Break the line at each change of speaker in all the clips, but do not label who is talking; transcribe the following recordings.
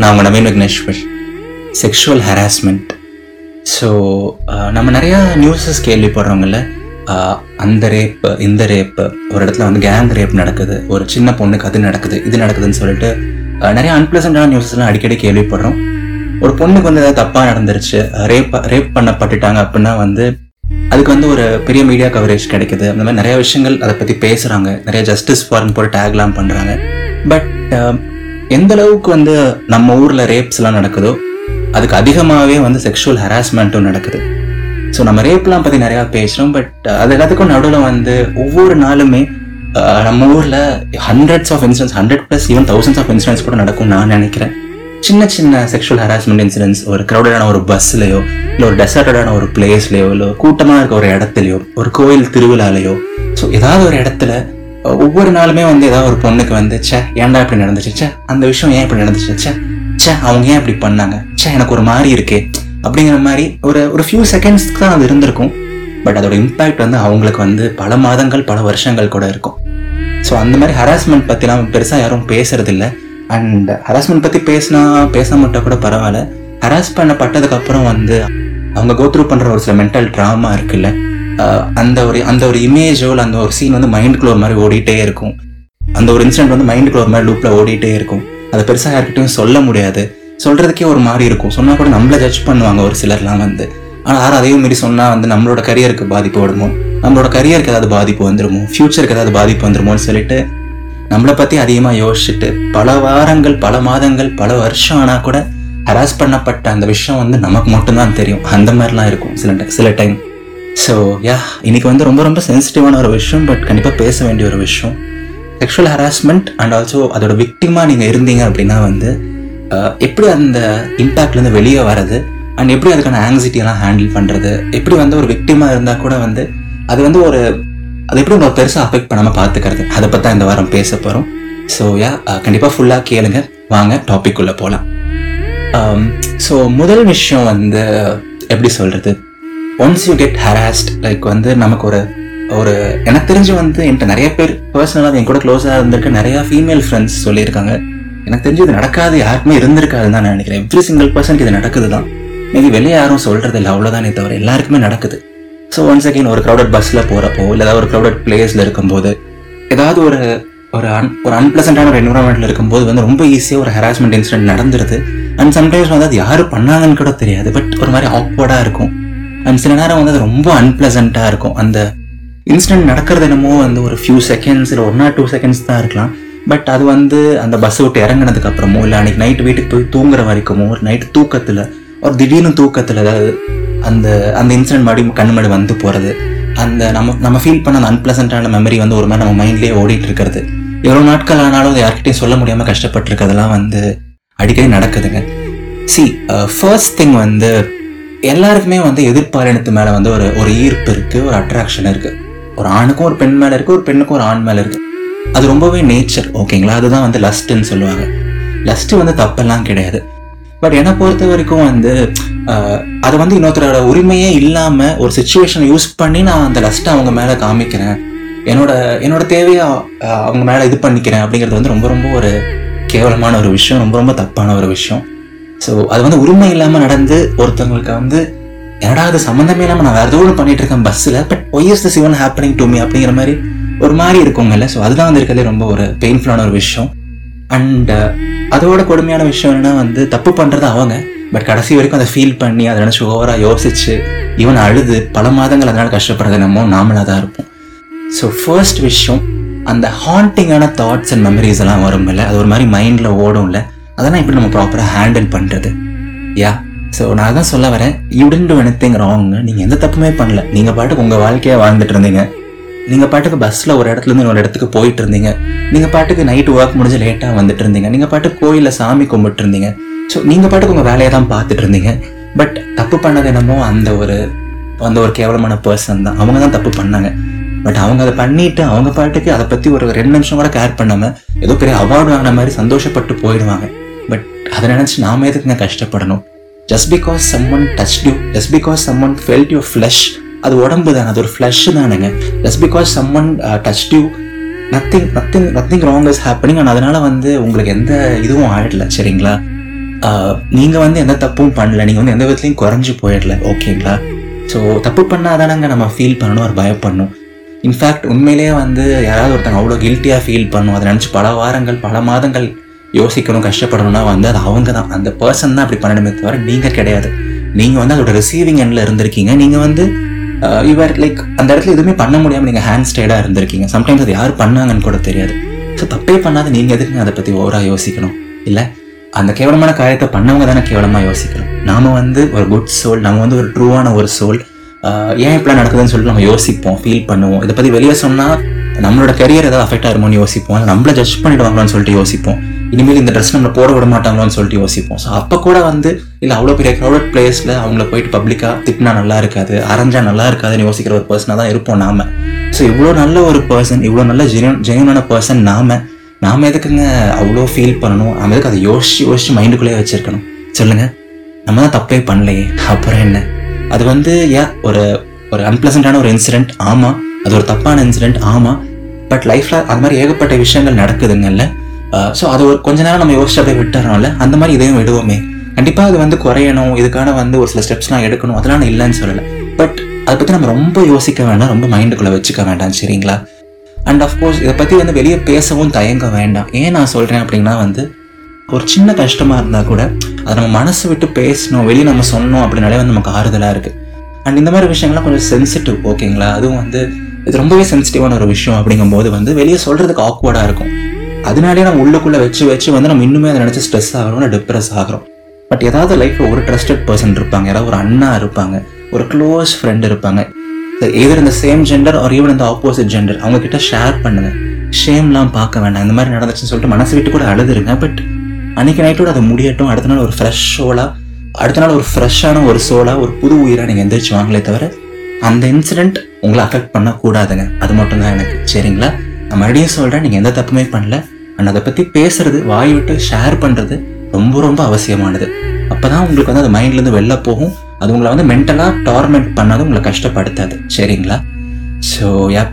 நான் உங்கள் Naveen Vigneshwar sexual harassment so நம்ம நிறையா நியூஸஸ் கேள்விப்படுறவங்கள அந்த ரேப்பு இந்த ரேப்பு ஒரு இடத்துல வந்து கேங் ரேப் நடக்குது ஒரு சின்ன பொண்ணுக்கு அது நடக்குது இது நடக்குதுன்னு சொல்லிட்டு நிறைய அன்பிளசண்டான நியூஸஸ்லாம் அடிக்கடி கேள்விப்படுறோம். ஒரு பொண்ணுக்கு வந்து ஏதாவது தப்பாக நடந்துருச்சு ரேப் ரேப் பண்ணப்பட்டுட்டாங்க அப்படின்னா வந்து அதுக்கு வந்து ஒரு பெரிய மீடியா கவரேஜ் கிடைக்குது. அந்த மாதிரி நிறைய விஷயங்கள் அதை பற்றி பேசுகிறாங்க நிறைய ஜஸ்டிஸ் ஃபார்ன் போட்டு டேக்லாம் பண்ணுறாங்க பட் எந்த அளவுக்கு வந்து நம்ம ஊரில் ரேப்ஸ்லாம் நடக்குதோ அதுக்கு அதிகமாகவே வந்து செக்ஷுவல் ஹராஸ்மெண்ட்டும் நடக்குது. ஸோ நம்ம ரேப்லாம் பற்றி நிறையா பேசுகிறோம் பட் அது எல்லாத்துக்கும் நடுவில் வந்து ஒவ்வொரு நாளுமே நம்ம ஊரில் hundreds of incidents hundred plus even thousands of incidents கூட நடக்கும் நான் நினைக்கிறேன். சின்ன சின்ன செக்ஷுவல் ஹராஸ்மெண்ட் இன்சிடென்ட்ஸ் ஒரு க்ரௌடடான ஒரு பஸ்லையோ இல்லை ஒரு டெசர்டடான ஒரு பிளேஸ்லையோ இல்லை கூட்டமாக இருக்க ஒரு இடத்துலையோ ஒரு கோயில் திருவிழாலையோ ஸோ ஏதாவது ஒரு இடத்துல ஒவ்வொரு நாளுமே வந்து ஏதாவது ஒரு பொண்ணுக்கு வந்து ச்சே ஏன்டா இப்படி நடந்துச்சு? சே அந்த விஷயம் ஏன் இப்படி நடந்துச்சு? சே ச்சே அவங்க ஏன் இப்படி பண்ணாங்க? ச்சே எனக்கு ஒரு மாதிரி இருக்கே. அப்படிங்கிற மாதிரி ஒரு ஒரு ஃபியூ செகண்ட்ஸ்க்கு தான் அது இருந்திருக்கும். பட் அதோட இம்பேக்ட் வந்து அவங்களுக்கு வந்து பல மாதங்கள் பல வருஷங்கள் கூட இருக்கும். ஸோ அந்த மாதிரி ஹராஸ்மெண்ட் பற்றிலாம் பெருசாக யாரும் பேசுறதில்ல. அண்ட் ஹராஸ்மெண்ட் பற்றி பேசினா பேச மட்டும் கூட பரவாயில்ல. ஹராஸ் பண்ணப்பட்டதுக்கப்புறம் வந்து அவங்க கோத்ரூ பண்ணுற ஒரு சில மென்டல் ட்ராமா இருக்குல்ல? அந்த ஒரு அந்த ஒரு இமேஜோ இல்லை அந்த ஒரு சீன் வந்து மைண்டுக்குள்ள ஒரு மாதிரி ஓடிட்டே இருக்கும். அந்த ஒரு இன்சிடென்ட் வந்து மைண்டுக்குள்ள ஒரு மாதிரி லூப்பில் ஓடிட்டே இருக்கும். அதை பெருசாக யார்கிட்டையும் சொல்ல முடியாது. சொல்கிறதுக்கே ஒரு மாதிரி இருக்கும். சொன்னால் கூட நம்மள ஜட்ஜ் பண்ணுவாங்க ஒரு சிலர்லாம் வந்து. ஆனால் யாரும் அதையும் மீறி சொன்னால் வந்து நம்மளோட கரியருக்கு பாதிப்பு விடுமோ நம்மளோட கரியருக்கு ஏதாவது பாதிப்பு வந்துடுமோ ஃப்யூச்சருக்கு ஏதாவது பாதிப்பு வந்துருமோன்னு சொல்லிட்டு நம்மளை பற்றி அதிகமாக யோசிச்சுட்டு பல வாரங்கள் பல மாதங்கள் பல வருஷம் ஆனால் கூட ஹராஸ் பண்ணப்பட்ட அந்த விஷயம் வந்து நமக்கு மட்டும்தான் தெரியும். அந்த மாதிரிலாம் இருக்கும் சில சில டைம் ஸோ யா இன்னைக்கு வந்து ரொம்ப ரொம்ப சென்சிட்டிவான ஒரு விஷயம் பட் கண்டிப்பாக பேச வேண்டிய ஒரு விஷயம். செக்ஷுவல் ஹராஸ்மெண்ட் அண்ட் ஆல்சோ அதோட விக்டிமாக நீங்கள் இருந்தீங்க அப்படின்னா வந்து எப்படி அந்த இம்பேக்ட்லேருந்து வெளியே வர்றது? அண்ட் எப்படி அதுக்கான ஆங்ஸைட்டியெல்லாம் ஹேண்டில் பண்ணுறது எப்படி வந்து ஒரு விக்டிமாக இருந்தால் கூட வந்து அது வந்து ஒரு அது எப்படி உங்களை பெருசாக அஃபெக்ட் பண்ணாமல் பார்த்துக்கிறது அதை பற்றி தான் இந்த வாரம் பேச போகிறோம் ஸோ யா கண்டிப்பாக ஃபுல்லாக கேளுங்க. வாங்க டாபிக் உள்ளே போகலாம் ஸோ முதல் விஷயம் வந்து எப்படி சொல்கிறது once you get harassed like வந்து நமக்கு ஒரு ஒரு எனக்கு தெரிஞ்சு வந்து என்கிட்ட நிறைய பேர் பர்சனலாக என் கூட க்ளோஸாக இருந்திருக்க. நிறைய ஃபீமேல் ஃப்ரெண்ட்ஸ் சொல்லியிருக்காங்க. எனக்கு தெரிஞ்சு இது நடக்காது யாருக்குமே இருந்திருக்காதுன்னு தான் நான் நினைக்கிறேன். எவ்ரி சிங்கிள் பர்சனுக்கு இது நடக்குது தான் மேபி வெளியே யாரும் சொல்கிறது இல்லை அவ்வளோதானே தவிர எல்லாருக்குமே நடக்குது. ஸோ ஒன்ஸ் அகெயின் ஒரு க்ரௌடட் பஸ்ஸில் போகிறப்போ இல்லை ஏதாவது ஒரு க்ரௌடட் பிளேஸில் இருக்கும்போது ஏதாவது ஒரு ஒரு அன் ஒரு அன்பிளசண்டான ஒரு என்வரான்மெண்ட்டில் இருக்கும்போது வந்து ரொம்ப ஈஸியாக ஒரு ஹராஸ்மெண்ட் இன்சிடென்ட் நடந்துருது. அண்ட் சம்டைம்ஸ் வந்து அது யார் பண்ணாங்கன்னு கூட தெரியாது. பட் ஒரு மாதிரி ஆக்வர்டாக இருக்கும். அண்ட் சில நேரம் வந்து அது ரொம்ப அன்பிளசண்ட்டாக இருக்கும். அந்த இன்சிடென்ட் நடக்கிறது என்னமோ வந்து ஒரு ஃபியூ செகண்ட்ஸ் இல்லை ஒன் ஆர் டூ செகண்ட்ஸ் தான் இருக்கலாம். பட் அது வந்து அந்த பஸ் விட்டு இறங்கினதுக்கு அப்புறமோ இல்லை அன்றைக்கி நைட் வீட்டுக்கு போய் தூங்குற வரைக்குமோ ஒரு நைட் தூக்கத்தில் ஒரு திடீர்னு தூக்கத்தில் அதாவது அந்த அந்த இன்சிடென்ட் மறுபடியும் கண்ணு முன்னாடி வந்து போகிறது அந்த நம்ம நம்ம ஃபீல் பண்ண அந்த அன்பிளசண்ட்டான மெமரி வந்து ஒரு மாதிரி நம்ம மைண்ட்லேயே ஓடிட்டு இருக்கிறது. எவ்வளோ நாட்கள் ஆனாலும் அதை யார்கிட்டையும் சொல்ல முடியாமல் கஷ்டப்பட்டுருக்கிறதுலாம் வந்து அடிக்கடி நடக்குதுங்க. சி ஃபர்ஸ்ட் திங் வந்து எல்லாருக்குமே வந்து எதிர்பாலினத்து மேலே வந்து ஒரு ஒரு ஈர்ப்பு இருக்குது ஒரு அட்ராக்ஷன் இருக்குது ஒரு ஆணுக்கும் ஒரு பெண் மேலே இருக்குது ஒரு பெண்ணுக்கும் ஒரு ஆண் மேலே இருக்குது அது ரொம்பவே நேச்சர் ஓகேங்களா அதுதான் வந்து லஸ்ட்டுன்னு சொல்லுவாங்க. லஸ்ட்டு வந்து தப்பெல்லாம் கிடையாது. பட் என்னை பொறுத்த வரைக்கும் வந்து அதை அது வந்து இன்னொருத்தரோட உரிமையே இல்லாமல் ஒரு சுச்சுவேஷனை யூஸ் பண்ணி நான் அந்த லஸ்ட்டை அவங்க மேலே காமிக்கிறேன். என்னோட என்னோட தேவையை அவங்க மேலே இது பண்ணிக்கிறேன் அப்படிங்கிறது வந்து ரொம்ப ரொம்ப ஒரு கேவலமான ஒரு விஷயம் ரொம்ப ரொம்ப தப்பான ஒரு விஷயம். ஸோ அது வந்து உரிமை இல்லாமல் நடந்து ஒருத்தவங்களுக்கு வந்து என்னடா அது சம்மந்தமே இல்லாமல் நான் வேறு ஏதோ ஒன்று பண்ணிட்டு இருக்கேன் பஸ்ஸில் but why is this even happening to me அப்படிங்கிற மாதிரி ஒரு மாதிரி இருக்குங்கல்ல. ஸோ அதுதான் வந்து இருக்கிறதே ரொம்ப ஒரு பெயின்ஃபுல்லான ஒரு விஷயம். அண்ட் uh, அதோட கொடுமையான விஷயம் என்னன்னா வந்து தப்பு பண்ணுறது அவங்க பட் கடைசி வரைக்கும் அதை ஃபீல் பண்ணி அதை நினச்சி ஓவராக யோசிச்சு ஈவன் அழுது பல மாதங்கள் அதனால் கஷ்டப்படுறது நம்ம நாமளாக தான் இருப்போம். ஸோ ஃபர்ஸ்ட் விஷயம் அந்த ஹாண்டிங்கான தாட்ஸ் அண்ட் மெமரிஸ் எல்லாம் வரும்ல. அது ஒரு மாதிரி மைண்டில் ஓடும்ல. அதெல்லாம் எப்படி நம்ம ப்ராப்பராக ஹேண்டில் பண்ணுறது யா ஸோ நான் தான் சொல்ல வரேன் you didn't do anything wrong நீங்கள் எந்த தப்புமே பண்ணல. நீங்கள் பாட்டுக்கு உங்கள் வாழ்க்கையாக வாழ்ந்துட்டு இருந்தீங்க. நீங்கள் பாட்டுக்கு பஸ்ஸில் ஒரு இடத்துலேருந்து இன்னொரு இடத்துக்கு போயிட்டு இருந்தீங்க. நீங்கள் பாட்டுக்கு நைட்டு ஒர்க் முடிஞ்சு லேட்டாக வந்துட்டு இருந்தீங்க. நீங்கள் பாட்டுக்கு கோயிலில் சாமி கும்பிட்டு இருந்தீங்க. ஸோ நீங்கள் பாட்டுக்கு உங்கள் வேலையை தான் பார்த்துட்டு இருந்தீங்க. பட் தப்பு பண்ணது என்னமோ அந்த ஒரு அந்த ஒரு கேவலமான பர்சன் தான். அவங்க தான் தப்பு பண்ணாங்க. பட் அவங்க அதை பண்ணிட்டு அவங்க பாட்டுக்கு அதை பற்றி ஒரு ரெண்டு நிமிஷம் கூட கேர் பண்ணாமல் ஏதோ பெரிய அவார்டு வாங்கின மாதிரி சந்தோஷப்பட்டு போயிடுவாங்க. அதை நினச்சி நாம எதுக்குங்க கஷ்டப்படணும்? Just because someone touch you just because someone felt you flesh அது உடம்பு தானே அது ஒரு ஃப்ளஷ் தானுங்க. Just because someone touch you nothing nothing nothing wrong is happening and அதனால வந்து உங்களுக்கு எந்த இதுவும் ஆயிடல சரிங்களா? Uh, நீங்கள் வந்து எந்த தப்பும் பண்ணல நீங்கள் வந்து எந்த விதத்துலையும் குறைஞ்சு போயிடல ஓகேங்களா? ஸோ தப்பு பண்ணாதானங்க நம்ம ஃபீல் பண்ணணும் ஒரு பயப்படணும் இன்ஃபேக்ட் உண்மையிலேயே வந்து யாராவது ஒருத்தங்க அவ்வளோ கில்ட்டியாக ஃபீல் பண்ணும். அதை நினச்சி பல வாரங்கள் பல மாதங்கள் யோசிக்கணும் கஷ்டப்படணும்னா வந்து அது அவங்க தான் அந்த பர்சன் தான் அப்படி பண்ணணுமே தவிர நீங்கள் கிடையாது. நீங்கள் வந்து அதோட ரிசீவிங் எண்டில் இருந்திருக்கீங்க. நீங்கள் வந்து யூஆர் லைக் அந்த இடத்துல எதுவுமே பண்ண முடியாமல் நீங்கள் ஹேண்ட் ஸ்டைடாக இருந்திருக்கீங்க. சம்டைம்ஸ் அது யார் பண்ணாங்கன்னு கூட தெரியாது. ஸோ தப்பே பண்ணாத நீங்கள் எதுக்கு அதை பற்றி ஓவராக யோசிக்கணும்? இல்லை? அந்த கேவலமான காரியத்தை பண்ணவங்க தானே கேவலமாக யோசிக்கணும். நாம் வந்து ஒரு குட் சோல் நம்ம வந்து ஒரு ட்ரூவான ஒரு சோல் ஏன் இப்படிலாம் நடக்குதுன்னு சொல்லிட்டு நம்ம யோசிப்போம் ஃபீல் பண்ணுவோம். இதை பற்றி வெளியே சொன்னால் நம்மளோட கரியர் ஏதாவது அஃபெக்ட் ஆயிருமோன்னு யோசிப்போம். நம்மளை ஜட்ஜ் பண்ணிடுவாங்களான்னு சொல்லிட்டு யோசிப்போம். இனிமேல் இந்த ட்ரெஸ் நம்மளை போட விட மாட்டாங்களோன்னு சொல்லிட்டு யோசிப்போம். ஸோ அப்போ கூட வந்து இல்லை அவ்வளோ பெரிய க்ரௌடட் பிளேஸில் அவங்கள போயிட்டு பப்ளிக்காக திட்டினா நல்லா இருக்காது அரைஞ்சா நல்லா இருக்காதுன்னு யோசிக்கிற ஒரு பர்சனாக தான் இருப்போம் நாம. ஸோ இவ்வளோ நல்ல ஒரு பர்சன் இவ்வளோ நல்ல ஜெனியன் ஜெனியனான பர்சன் நாம நாம எதுக்குங்க அவ்வளோ ஃபீல் பண்ணணும்? நம்ம எதுக்கு அதை யோசிச்சு யோசிச்சு மைண்டுக்குள்ளேயே வச்சிருக்கணும்? சொல்லுங்க. நம்ம தான் தப்பே பண்ணலையே. அப்புறம் என்ன? அது வந்து ஏன் ஒரு ஒரு அன்பிளசண்டான ஒரு இன்சிடென்ட் ஆமாம் அது ஒரு தப்பான இன்சிடென்ட் ஆமாம் பட் லைஃப்ல அது மாதிரி ஏகப்பட்ட விஷயங்கள் நடக்குதுங்கல்ல Uh, ஸோ அது ஒரு கொஞ்ச நேரம் நம்ம யோசிச்சு அப்படியே விட்டுறோம்ல? அந்த மாதிரி இதையும் விடுவோமே. கண்டிப்பாக அது வந்து குறையணும். இதுக்கான வந்து ஒரு சில ஸ்டெப்ஸ்லாம் எடுக்கணும். அதெல்லாம் நான் இல்லைன்னு சொல்லலை. பட் அதை பற்றி நம்ம ரொம்ப யோசிக்க வேண்டாம். ரொம்ப மைண்டுக்குள்ளே வச்சுக்க வேண்டாம். சரிங்களா? அண்ட் அஃப்கோர்ஸ் இதை பற்றி வந்து வெளியே பேசவும் தயங்க வேண்டாம். ஏன் நான் சொல்கிறேன் அப்படின்னா வந்து ஒரு சின்ன கஷ்டமாக இருந்தால் கூட அதை நம்ம மனசு விட்டு பேசணும். வெளியே நம்ம சொன்னோம் அப்படின்னாலே வந்து நமக்கு ஆறுதலாக இருக்குது அண்ட் இந்த மாதிரி விஷயங்கள்லாம் கொஞ்சம் சென்சிட்டிவ் ஓகேங்களா அதுவும் வந்து இது ரொம்பவே சென்சிட்டிவான ஒரு விஷயம் அப்படிங்கும்போது வந்து வெளியே சொல்கிறதுக்கு ஆக்வர்டாக இருக்கும். அதனாலே நம்ம உள்ளுக்குள்ளே வச்சு வச்சு வந்து நம்ம இன்னுமே அதை நினச்சி ஸ்ட்ரெஸ் ஆகிறோம் டிப்ரெஸ் ஆகிறோம். பட் ஏதாவது லைஃப்பில் ஒரு ட்ரஸ்டட் பர்சன் இருப்பாங்க. யாராவது ஒரு அண்ணா இருப்பாங்க. ஒரு க்ளோஸ் ஃப்ரெண்ட் இருப்பாங்க. எதிர் இந்த சேம் ஜெண்டர் ஆர் ஈவன் இந்த ஆப்போசிட் ஜெண்டர் அவங்க கிட்ட ஷேர் பண்ணுங்க ஷேம்லாம் பார்க்க வேண்டாம். இந்த மாதிரி நடந்துச்சுன்னு சொல்லிட்டு மனசு விட்டு கூட அழுதுருங்க. பட் அன்னைக்கு நைட்டோட அது முடியட்டும். அடுத்த நாள் ஒரு ஃப்ரெஷ் ஷோலாக அடுத்த நாள் ஒரு ஃப்ரெஷ்ஷான ஒரு சோலாக ஒரு புது உயிராக நீங்கள் எந்திரிச்சு வாங்களே தவிர அந்த இன்சிடெண்ட் உங்களை அஃபெக்ட் பண்ணக்கூடாதுங்க. அது மட்டும்தான் எனக்கு. சரிங்களா? நான் மறுபடியும் சொல்கிறேன் நீங்கள் எந்த தப்புமே பண்ணல. அண்ட் அதை பற்றி பேசுறது வாய் விட்டு ஷேர் பண்ணுறது ரொம்ப ரொம்ப அவசியமானது. அப்போ தான் உங்களுக்கு வந்து அது மைண்ட்லேருந்து வெளில போகும். அது உங்களை வந்து மென்டலாக டார்மெண்ட் பண்ணாது உங்களை கஷ்டப்படுத்தாது. சரிங்களா? ஸோ யா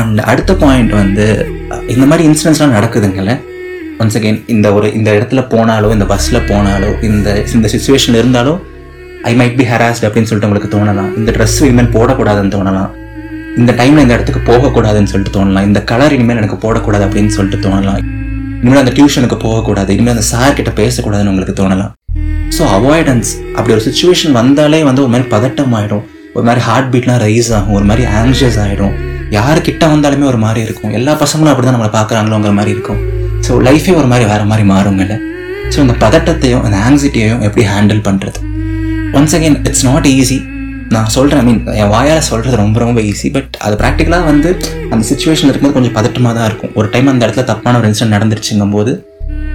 அண்ட் அடுத்த பாயிண்ட் வந்து இந்த மாதிரி இன்சிடென்ட்ஸ்லாம் நடக்குதுங்கல்ல ஒன்ஸ் அகெயின் இந்த ஒரு இந்த இடத்துல போனாலோ இந்த பஸ்ஸில் போனாலோ இந்த இந்த சுச்சுவேஷனில் இருந்தாலோ ஐ மைட் பி ஹராஸ்ட் அப்படின்னு சொல்லிட்டு உங்களுக்கு தோணலாம். இந்த ட்ரெஸ் இனிமேல் போடக்கூடாதுன்னு தோணலாம். இந்த டைமில் இந்த இடத்துக்கு போகக்கூடாதுன்னு சொல்லிட்டு தோணலாம். இந்த கலர் இனிமேல் எனக்கு போடக்கூடாது அப்படின்னு சொல்லிட்டு தோணலாம். இனிமேல் அந்த டியூஷனுக்கு போகக்கூடாது. இனிமேல் அந்த சார் கிட்ட பேசக்கூடாதுன்னு உங்களுக்கு தோணலாம். ஸோ அவாய்டன்ஸ் அப்படி ஒரு சுச்சுவேஷன் வந்தாலே வந்து ஒரு மாதிரி பதட்டம் ஆகிடும் ஒரு மாதிரி ஹார்ட் பீட்லாம் ரைஸ் ஆகும். ஒரு மாதிரி ஆங்ஷியஸ் ஆகிடும் யார் கிட்ட வந்தாலுமே ஒரு மாதிரி இருக்கும். எல்லா பசங்களும் அப்படி தான் நம்மளை பார்க்குறாங்களோங்கிற மாதிரி இருக்கும். ஸோ லைஃபே ஒரு மாதிரி வேறு மாதிரி மாறுங்கல்ல ஸோ இந்த பதட்டத்தையும் அந்த ஆங்ஸைட்டியையும் எப்படி ஹேண்டில் பண்ணுறது once again it's not easy நான் சொல்கிறேன் ஐ மீன் என் வாயால் சொல்கிறது ரொம்ப ரொம்ப ஈஸி பட் அது ப்ராக்டிக்கலாக வந்து அந்த சுச்சுவேஷன் இருக்கும்போது கொஞ்சம் பதட்டமாக தான் இருக்கும். ஒரு டைம் அந்த இடத்துல தப்பான ஒரு இன்சிடென்ட் நடந்துருச்சுங்கும் போது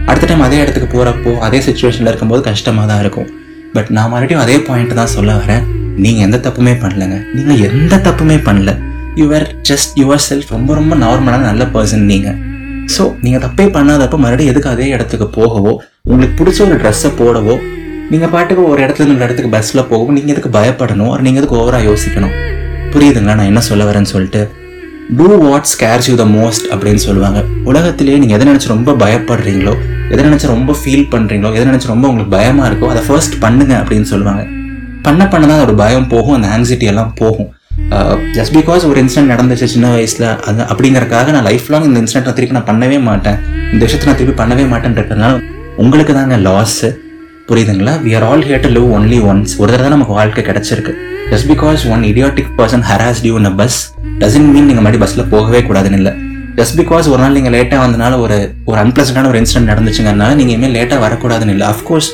அடுத்த டைம் அதே இடத்துக்கு போகிறப்போ அதே சுச்சுவேஷனில் இருக்கும்போது கஷ்டமாக தான் இருக்கும். பட் நான் மறுபடியும் அதே பாயிண்ட் தான் சொல்ல வரேன். நீங்கள் எந்த தப்புமே பண்ணலங்க. நீங்கள் எந்த தப்புமே பண்ணல. யூஆர் ஜஸ்ட் யுவர் செல்ஃப் ரொம்ப ரொம்ப நார்மலான நல்ல பர்சன் நீங்கள் ஸோ நீங்கள் தப்பே பண்ணாதப்போ மறுபடியும் எதுக்கு அதே இடத்துக்கு போகவோ உங்களுக்கு பிடிச்ச ஒரு ட்ரெஸ்ஸை போடவோ நீங்கள் பாட்டுக்கு ஒரு இடத்துல இருந்து இடத்துக்கு பஸ்ஸில் போகும். நீங்கள் எதுக்கு பயப்படணும்? ஒரு நீங்கள் எதுக்கு ஓவராக யோசிக்கணும்? புரியுதுங்களா? நான் என்ன சொல்ல வரேன்னு சொல்லிட்டு. Do what scares you the most அப்படின்னு சொல்லுவாங்க. உலகத்திலேயே நீங்கள் எதை நினச்சி ரொம்ப பயப்படுறீங்களோ எதை நினச்சி ரொம்ப ஃபீல் பண்ணுறீங்களோ எதை நினச்சி ரொம்ப உங்களுக்கு பயமாக இருக்கோ அதை ஃபர்ஸ்ட் பண்ணுங்க அப்படின்னு சொல்லுவாங்க. பண்ண பண்ண தான் அதோட பயம் போகும் அந்த ஆங்ஸைட்டி எல்லாம் போகும். ஜஸ்ட் பிகாஸ் ஒரு இன்சிடென்ட் நடந்துச்சு சின்ன வயசில் அது அப்படிங்கறக்காக நான் லைஃப் லாங் இந்த இன்சிடென்ட் திருப்பி நான் பண்ணவே மாட்டேன். இந்த விஷயத்தை நான் திருப்பி பண்ணவே மாட்டேன்றதுனால உங்களுக்கு தாங்க லாஸு புரியுதுங்களா? We are all here to live only once ஒரு தடவை தான் நமக்கு வாழ்க்கை கிடைச்சிருக்கு. Just because one idiotic person harass you in bus doesn't mean நீங்கள் மறுபடியும் பஸ்ஸில் போகவே கூடாதுன்னு இல்லை. ஜஸ்ட் பிகாஸ் ஒரு நாள் நீங்கள் லேட்டாக வந்தனால ஒரு ஒரு அன்பிளசண்டான ஒரு இன்சிடென்ட் நடந்துச்சுங்கனால நீங்கள் இனிமேல் லேட்டாக வரக்கூடாதுன்னு இல்லை. அஃப்கோர்ஸ்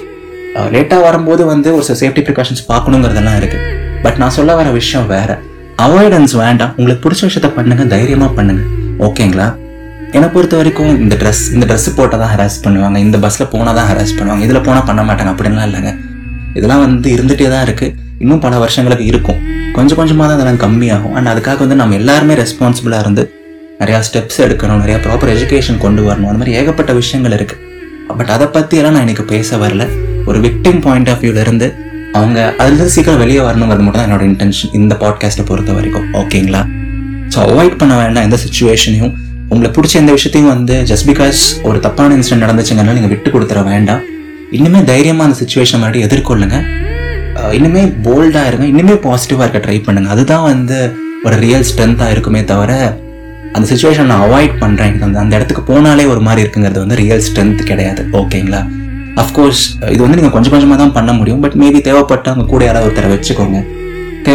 லேட்டாக வரும்போது வந்து ஒரு சில சேஃப்டி ப்ரிகாஷன்ஸ் பார்க்கணுங்கிறதெல்லாம் இருக்குது பட் நான் சொல்ல வர விஷயம் வேறு. அவாய்டன்ஸ் வேண்டாம். உங்களுக்கு பிடிச்ச விஷயத்த பண்ணுங்கள் தைரியமாக பண்ணுங்கள் ஓகேங்களா என்னை பொறுத்த வரைக்கும் இந்த ட்ரெஸ் இந்த ட்ரெஸ் போட்டால் தான் ஹராஸ் பண்ணுவாங்க. இந்த பஸ்ஸில் போனால் தான் ஹராஸ் பண்ணுவாங்க. இதில் போனால் பண்ண மாட்டாங்க. அப்படின்லாம் இல்லைங்க. இதெல்லாம் வந்து இருந்துகிட்டே தான் இருக்குது இன்னும் பல வருஷங்களுக்கு இருக்கும். கொஞ்சம் கொஞ்சமாக தான் அதெல்லாம் கம்மியாகும். அண்ட் அதுக்காக வந்து நம்ம எல்லாருமே ரெஸ்பான்சிபிளாக இருந்து நிறையா ஸ்டெப்ஸ் எடுக்கணும். நிறையா ப்ராப்பர் எஜுகேஷன் கொண்டு வரணும். அந்த மாதிரி ஏகப்பட்ட விஷயங்கள் இருக்குது பட் அதை பற்றியெல்லாம் நான் எனக்கு பேச வரல. ஒரு விக்டிம் பாயிண்ட் ஆஃப் வியூலேருந்து அவங்க அதுலேருந்து சீக்கிரம் வெளியே வரணுங்கிறது மட்டும் தான் என்னோட இன்டென்ஷன் இந்த பாட்காஸ்ட்டை பொறுத்த வரைக்கும். ஓகேங்களா ஸோ அவாய்ட் பண்ண வேண்டாம் எந்த சுச்சுவேஷனையும் உங்களை பிடிச்ச எந்த விஷயத்தையும் வந்து ஜஸ்ட் பிகாஸ் ஒரு தப்பான இன்சிடென்ட் நடந்துச்சுங்கன்னா நீங்கள் விட்டு கொடுத்துட வேண்டாம். இன்னுமே தைரியமாக அந்த சுச்சுவேஷன் மாதிரி எதிர்கொள்ளுங்க. இன்னுமே போல்டாக இருங்க. இன்னுமே பாசிட்டிவாக இருக்க ட்ரை பண்ணுங்கள் அதுதான் வந்து ஒரு ரியல் ஸ்ட்ரென்த்தாக இருக்குமே தவிர அந்த சுச்சுவேஷன் நான் அவாய்ட் பண்ணுறேன் அந்த அந்த இடத்துக்கு போனாலே ஒரு மாதிரி இருக்குங்கிறது வந்து ரியல் ஸ்ட்ரென்த் கிடையாது. ஓகேங்களா அஃப்கோர்ஸ் இது வந்து நீங்கள் கொஞ்சம் கொஞ்சமாக தான் பண்ண முடியும். பட் மேபி தேவைப்பட்ட அவங்க கூட யாராவது ஒருத்தரை வச்சுக்கோங்க.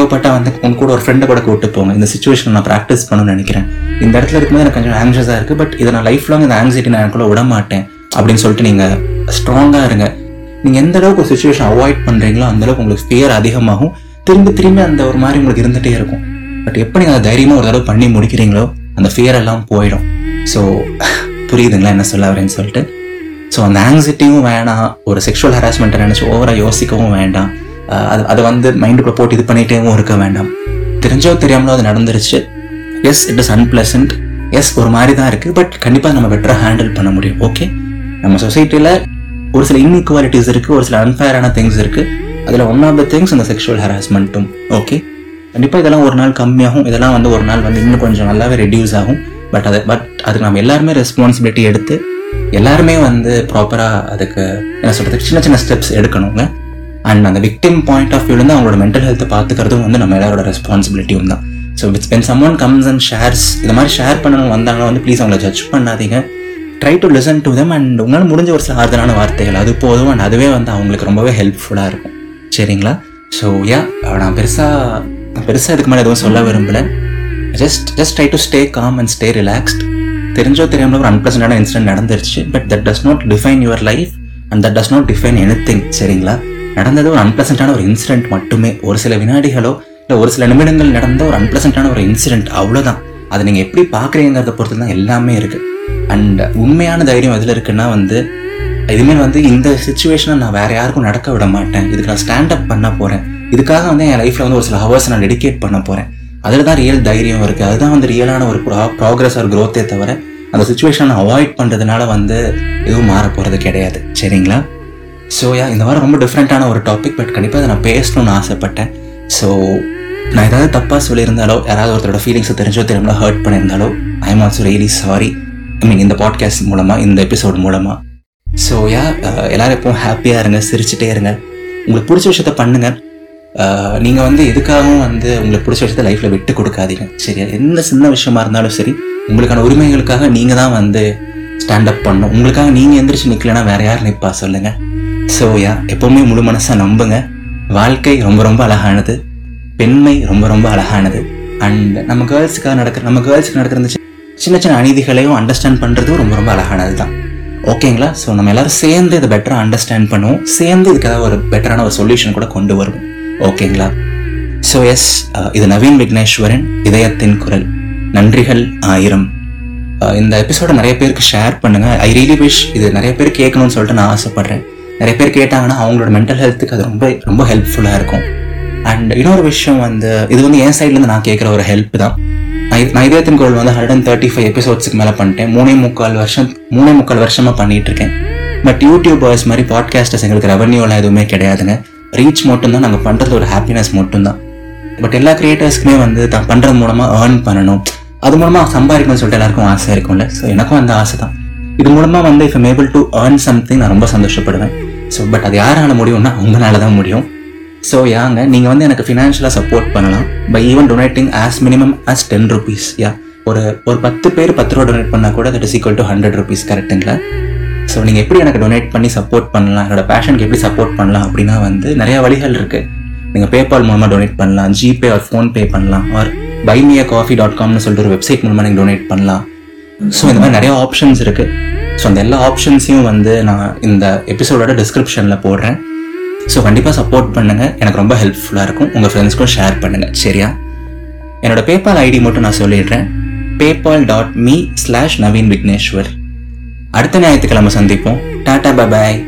தேவைப்பட்டா வந்து உங்க கூட ஒரு ஃப்ரெண்டை கூட கூட்டு போங்க. இந்த சுச்சுவேஷன் நான் ப்ராக்டிஸ் பண்ணணும்னு நினைக்கிறேன். இந்த இடத்துல இருக்கும்போது எனக்கு கொஞ்சம் ஆங்ஷியஸாக இருக்குது பட் இதை நான் லைஃப் லாங் இந்த ஆங்ஸைட்டி நான் எனக்குள்ள விட மாட்டேன் அப்படின்னு சொல்லிட்டு நீங்கள் ஸ்ட்ராங்காக இருங்க. நீங்கள் எந்த அளவுக்கு ஒரு சுச்சுவேஷன் அவாய்ட் பண்ணுறீங்களோ அந்தளவுக்கு உங்களுக்கு ஃபியர் அதிகமாகும். திரும்பி திரும்பி அந்த ஒரு மாதிரி உங்களுக்கு இருந்துகிட்டே இருக்கும். பட் எப்போ நீங்கள் அதை தைரியமாக ஒரு தடவை பண்ணி முடிக்கிறீங்களோ அந்த ஃபியர் எல்லாம் போயிடும். ஸோ புரியுதுங்களா என்ன சொல்ல வரேன்னு சொல்லிட்டு? ஸோ அந்த ஆங்ஸைட்டியும் வேணாம். ஒரு செக்ஷுவல் ஹராஸ்மெண்ட்டை நினச்சி ஓவராக யோசிக்கவும் வேண்டாம். அது அதை வந்து மைண்டுக்குள்ளே போட்டு இது பண்ணிகிட்டேவும் இருக்க வேண்டாம். தெரிஞ்சோ தெரியாமலோ அது நடந்துருச்சு. Yes it is unpleasant yes ஒரு மாதிரி தான் இருக்குது பட் கண்டிப்பாக நம்ம பெட்டராக ஹேண்டில் பண்ண முடியும். ஓகே நம்ம சொசைட்டியில் ஒரு சில இன்இக்வாலிட்டிஸ் இருக்குது ஒரு சில அன்ஃபேரான திங்ஸ் இருக்குது அதில் ஒன் ஆஃப் த திங்ஸ் இந்த செக்ஷுவல் ஹராஸ்மெண்ட்டும் ஓகே கண்டிப்பாக இதெல்லாம் ஒரு நாள் கம்மியாகும். இதெல்லாம் வந்து ஒரு நாள் வந்து இன்னும் கொஞ்சம் நல்லாவே ரெடியூஸ் ஆகும். பட் அது பட் அதுக்கு நம்ம எல்லாருமே ரெஸ்பான்சிபிலிட்டி எடுத்து எல்லாருமே வந்து ப்ராப்பராக அதுக்கு என்ன சொல்கிறது சின்ன சின்ன ஸ்டெப்ஸ் எடுக்கணுங்க. அண்ட் அந்த விக்டிம் பாயிண்ட் ஆஃப் வியூலேருந்து அவங்களோட மென்டல் ஹெல்த்தை பார்த்துக்கிறதும் வந்து நம்ம எல்லாரோட ரெஸ்பான்சிபிலிட்டியும் தான். So விட்ஸ் when someone comes and shares இந்த மாதிரி ஷேர் பண்ணணும் வந்தாங்கன்னா வந்து ப்ளீஸ் அவங்கள ஜட்ஜ் பண்ணாதீங்க. Try to listen to them and உங்களால் முடிஞ்ச ஒரு சில ஆறுதலான வார்த்தைகள் அது போதும் அண்ட் அதுவே வந்து அவங்களுக்கு ரொம்பவே ஹெல்ப்ஃபுல்லாக இருக்கும். சரிங்களா? ஸோ யா நான் பெருசாக பெருசாக இதுக்கு மேலே எதுவும் சொல்ல விரும்பலை. Just just try to stay calm and stay relaxed தெரிஞ்சோ தெரியாமல் ஒரு அன்பிளசண்டான இன்சிடென்ட் நடந்துருச்சு. But that does not define your life and that does not define anything சரிங்களா? நடந்தது ஒரு அன்பிளசண்டான ஒரு இன்சிடென்ட் மட்டுமே. ஒரு சில வினாடிகளோ இல்லை ஒரு சில நிமிடங்கள் நடந்த ஒரு அன்பிளசண்டான ஒரு இன்சிடென்ட் அவ்வளோதான் அதை நீங்கள் எப்படி பார்க்குறீங்கிறத பொறுத்து தான் எல்லாமே இருக்குது அண்ட் உண்மையான தைரியம் எதில் இருக்குன்னா வந்து இதுமாரி வந்து இந்த சுச்சுவேஷனை நான் வேறு யாருக்கும் நடக்க விட மாட்டேன். இதுக்கு நான் ஸ்டாண்ட் அப் பண்ண போகிறேன் இதுக்காக வந்து என் லைஃப்பில் வந்து ஒரு சில ஹவர்ஸ் நான் டெடிகேட் பண்ண போகிறேன் அதில் தான் ரியல் தைரியம் இருக்குது அதுதான் வந்து ரியலான ஒரு ப்ராக்ரஸ் ஒரு க்ரோத்தே தவிர அந்த சுச்சுவேஷனை அவாய்ட் பண்ணுறதுனால வந்து எதுவும் மாற போகிறது கிடையாது. சரிங்களா? ஸோ யா இந்த வாரம் ரொம்ப டிஃப்ரெண்ட்டான ஒரு டாபிக் பட் கண்டிப்பாக அதை நான் பேசணும்னு ஆசைப்பட்டேன். ஸோ நான் ஏதாவது தப்பாக சொல்லியிருந்தாலோ யாராவது ஒருத்தரோட ஃபீலிங்ஸை தெரிஞ்சோ தெரியாமல் hurt பண்ணியிருந்தாலோ I am also really sorry I mean இந்த பாட்காஸ்ட் மூலமாக இந்த எபிசோட் மூலமாக ஸோ யா uh, எல்லோரும் எப்பவும் ஹாப்பியாக இருங்க சிரிச்சிட்டே இருங்க. உங்களுக்கு பிடிச்ச விஷயத்த பண்ணுங்கள் uh, நீங்கள் வந்து எதுக்காகவும் வந்து உங்களுக்கு பிடிச்ச விஷயத்த லைஃப்பில் விட்டு கொடுக்காதீங்க. சரியா? எந்த சின்ன விஷயமா இருந்தாலும் சரி உங்களுக்கான உரிமைகளுக்காக நீங்கள் தான் வந்து ஸ்டாண்ட் அப் பண்ணணும். உங்களுக்காக நீங்கள் எந்திரிச்சு நிற்கலன்னா வேறு யார் நிற்பா சொல்லுங்கள் ஸோ யா எப்போவுமே முழு மனசாக நம்புங்க. வாழ்க்கை ரொம்ப ரொம்ப அழகானது. பெண்மை ரொம்ப ரொம்ப அழகானது. அண்ட் நம்ம கேர்ள்ஸுக்காக நடக்கிற நம்ம கேர்ள்ஸுக்கு நடக்கிற சின்ன சின்ன அநீதிகளையும் அண்டர்ஸ்டாண்ட் பண்ணுறதும் ரொம்ப ரொம்ப அழகானது தான் ஓகேங்களா ஸோ நம்ம எல்லாரும் சேர்ந்து இதை பெட்டராக அண்டர்ஸ்டாண்ட் பண்ணுவோம். சேர்ந்து இதுக்காக ஒரு பெட்டரான ஒரு சொல்யூஷன் கூட கொண்டு வருவோம். ஓகேங்களா ஸோ எஸ் இது நவீன் விக்னேஸ்வரன் இதயத்தின் குரல். நன்றிகள் ஆயிரம். Uh, இந்த எபிசோட நிறைய பேருக்கு ஷேர் பண்ணுங்க. ஐ ரியலி விஷ் இது நிறைய பேர் கேட்கணும்னு சொல்லிட்டு நான் ஆசைப்படுறேன். நிறைய பேர் கேட்டாங்கன்னா அவங்களோட மென்டல் ஹெல்த்துக்கு அது ரொம்ப ரொம்ப ஹெல்ப்ஃபுல்லாக இருக்கும். அண்ட் இன்னொரு விஷயம் வந்து இது வந்து என் சைட்லேருந்து நான் கேட்குற ஒரு ஹெல்ப் தான். நான் இதயத்தின் குரல் வந்து ஹண்ட்ரட் அண்ட் தேர்ட்டி ஃபைவ் எபிசோட்ஸுக்கு மேலே பண்ணிட்டேன். மூணே முக்கால் வருஷம் மூணே முக்கால் வருஷமாக பண்ணிட்டு இருக்கேன். பட் யூடியூபர்ஸ் மாதிரி பாட்காஸ்டர்ஸ் எங்களுக்கு ரெவன்யூலாம் எதுவுமே கிடையாதுங்க. ரீச் மட்டும்தான் நாங்கள் பண்ணுறது ஒரு ஹாப்பினஸ் மட்டும்தான். பட் எல்லா கிரியேட்டர்ஸ்க்குமே வந்து தான் பண்ணுறது மூலமாக ஏர்ன் பண்ணணும். அது மூலமாக சம்பாதிக்கணும்னு சொல்லிட்டு எல்லாருக்கும் ஆசை இருக்கும்ல. ஸோ எனக்கும் அந்த ஆசை தான். இது மூலமாக வந்து if able to earn something நான் ரொம்ப சந்தோஷப்படுவேன். ஸோ பட் அது யாரால முடியும்னா உங்களால தான் முடியும். ஸோ யாங்க நீங்கள் வந்து எனக்கு ஃபினான்ஷியலாக சப்போர்ட் பண்ணலாம். By even donating as minimum as ten rupees yeah ஒரு ஒரு பத்து பேர் பத்து ரூபா டொனேட் பண்ணால் கூட that is equal to hundred rupees கரெக்டுங்களா ஸோ நீங்கள் எப்படி எனக்கு டொனேட் பண்ணி சப்போர்ட் பண்ணலாம்? என்னோட பேஷனுக்கு எப்படி சப்போர்ட் பண்ணலாம்? அப்படின்னா வந்து நிறைய வழிகள் இருக்குது நீங்கள் பேபால் மூலமாக டொனேட் பண்ணலாம். ஜிபே ஆர் ஃபோன்பே பண்ணலாம். Or buy me a coffee dot காம்னு சொல்லிட்டு ஒரு வெப்சைட் மூலமாக நீங்கள் டொனேட் பண்ணலாம். ஸோ இந்த மாதிரி நிறைய ஆப்ஷன்ஸ் இருக்குது ஸோ அந்த எல்லா ஆப்ஷன்ஸையும் வந்து நான் இந்த எபிசோடோட டிஸ்கிரிப்ஷனில் போடுறேன். ஸோ கண்டிப்பாக சப்போர்ட் பண்ணுங்கள் எனக்கு ரொம்ப ஹெல்ப்ஃபுல்லாக இருக்கும். உங்கள் ஃப்ரெண்ட்ஸ்க்கும் ஷேர் பண்ணுங்கள் சரியா? என்னோட பேபால் ஐடி மட்டும் நான் சொல்லிடுறேன். PayPal dot me slash Naveen Vigneshwar அடுத்த ஞாயிற்றுக்கிழமை சந்திப்போம். டாடா பாய்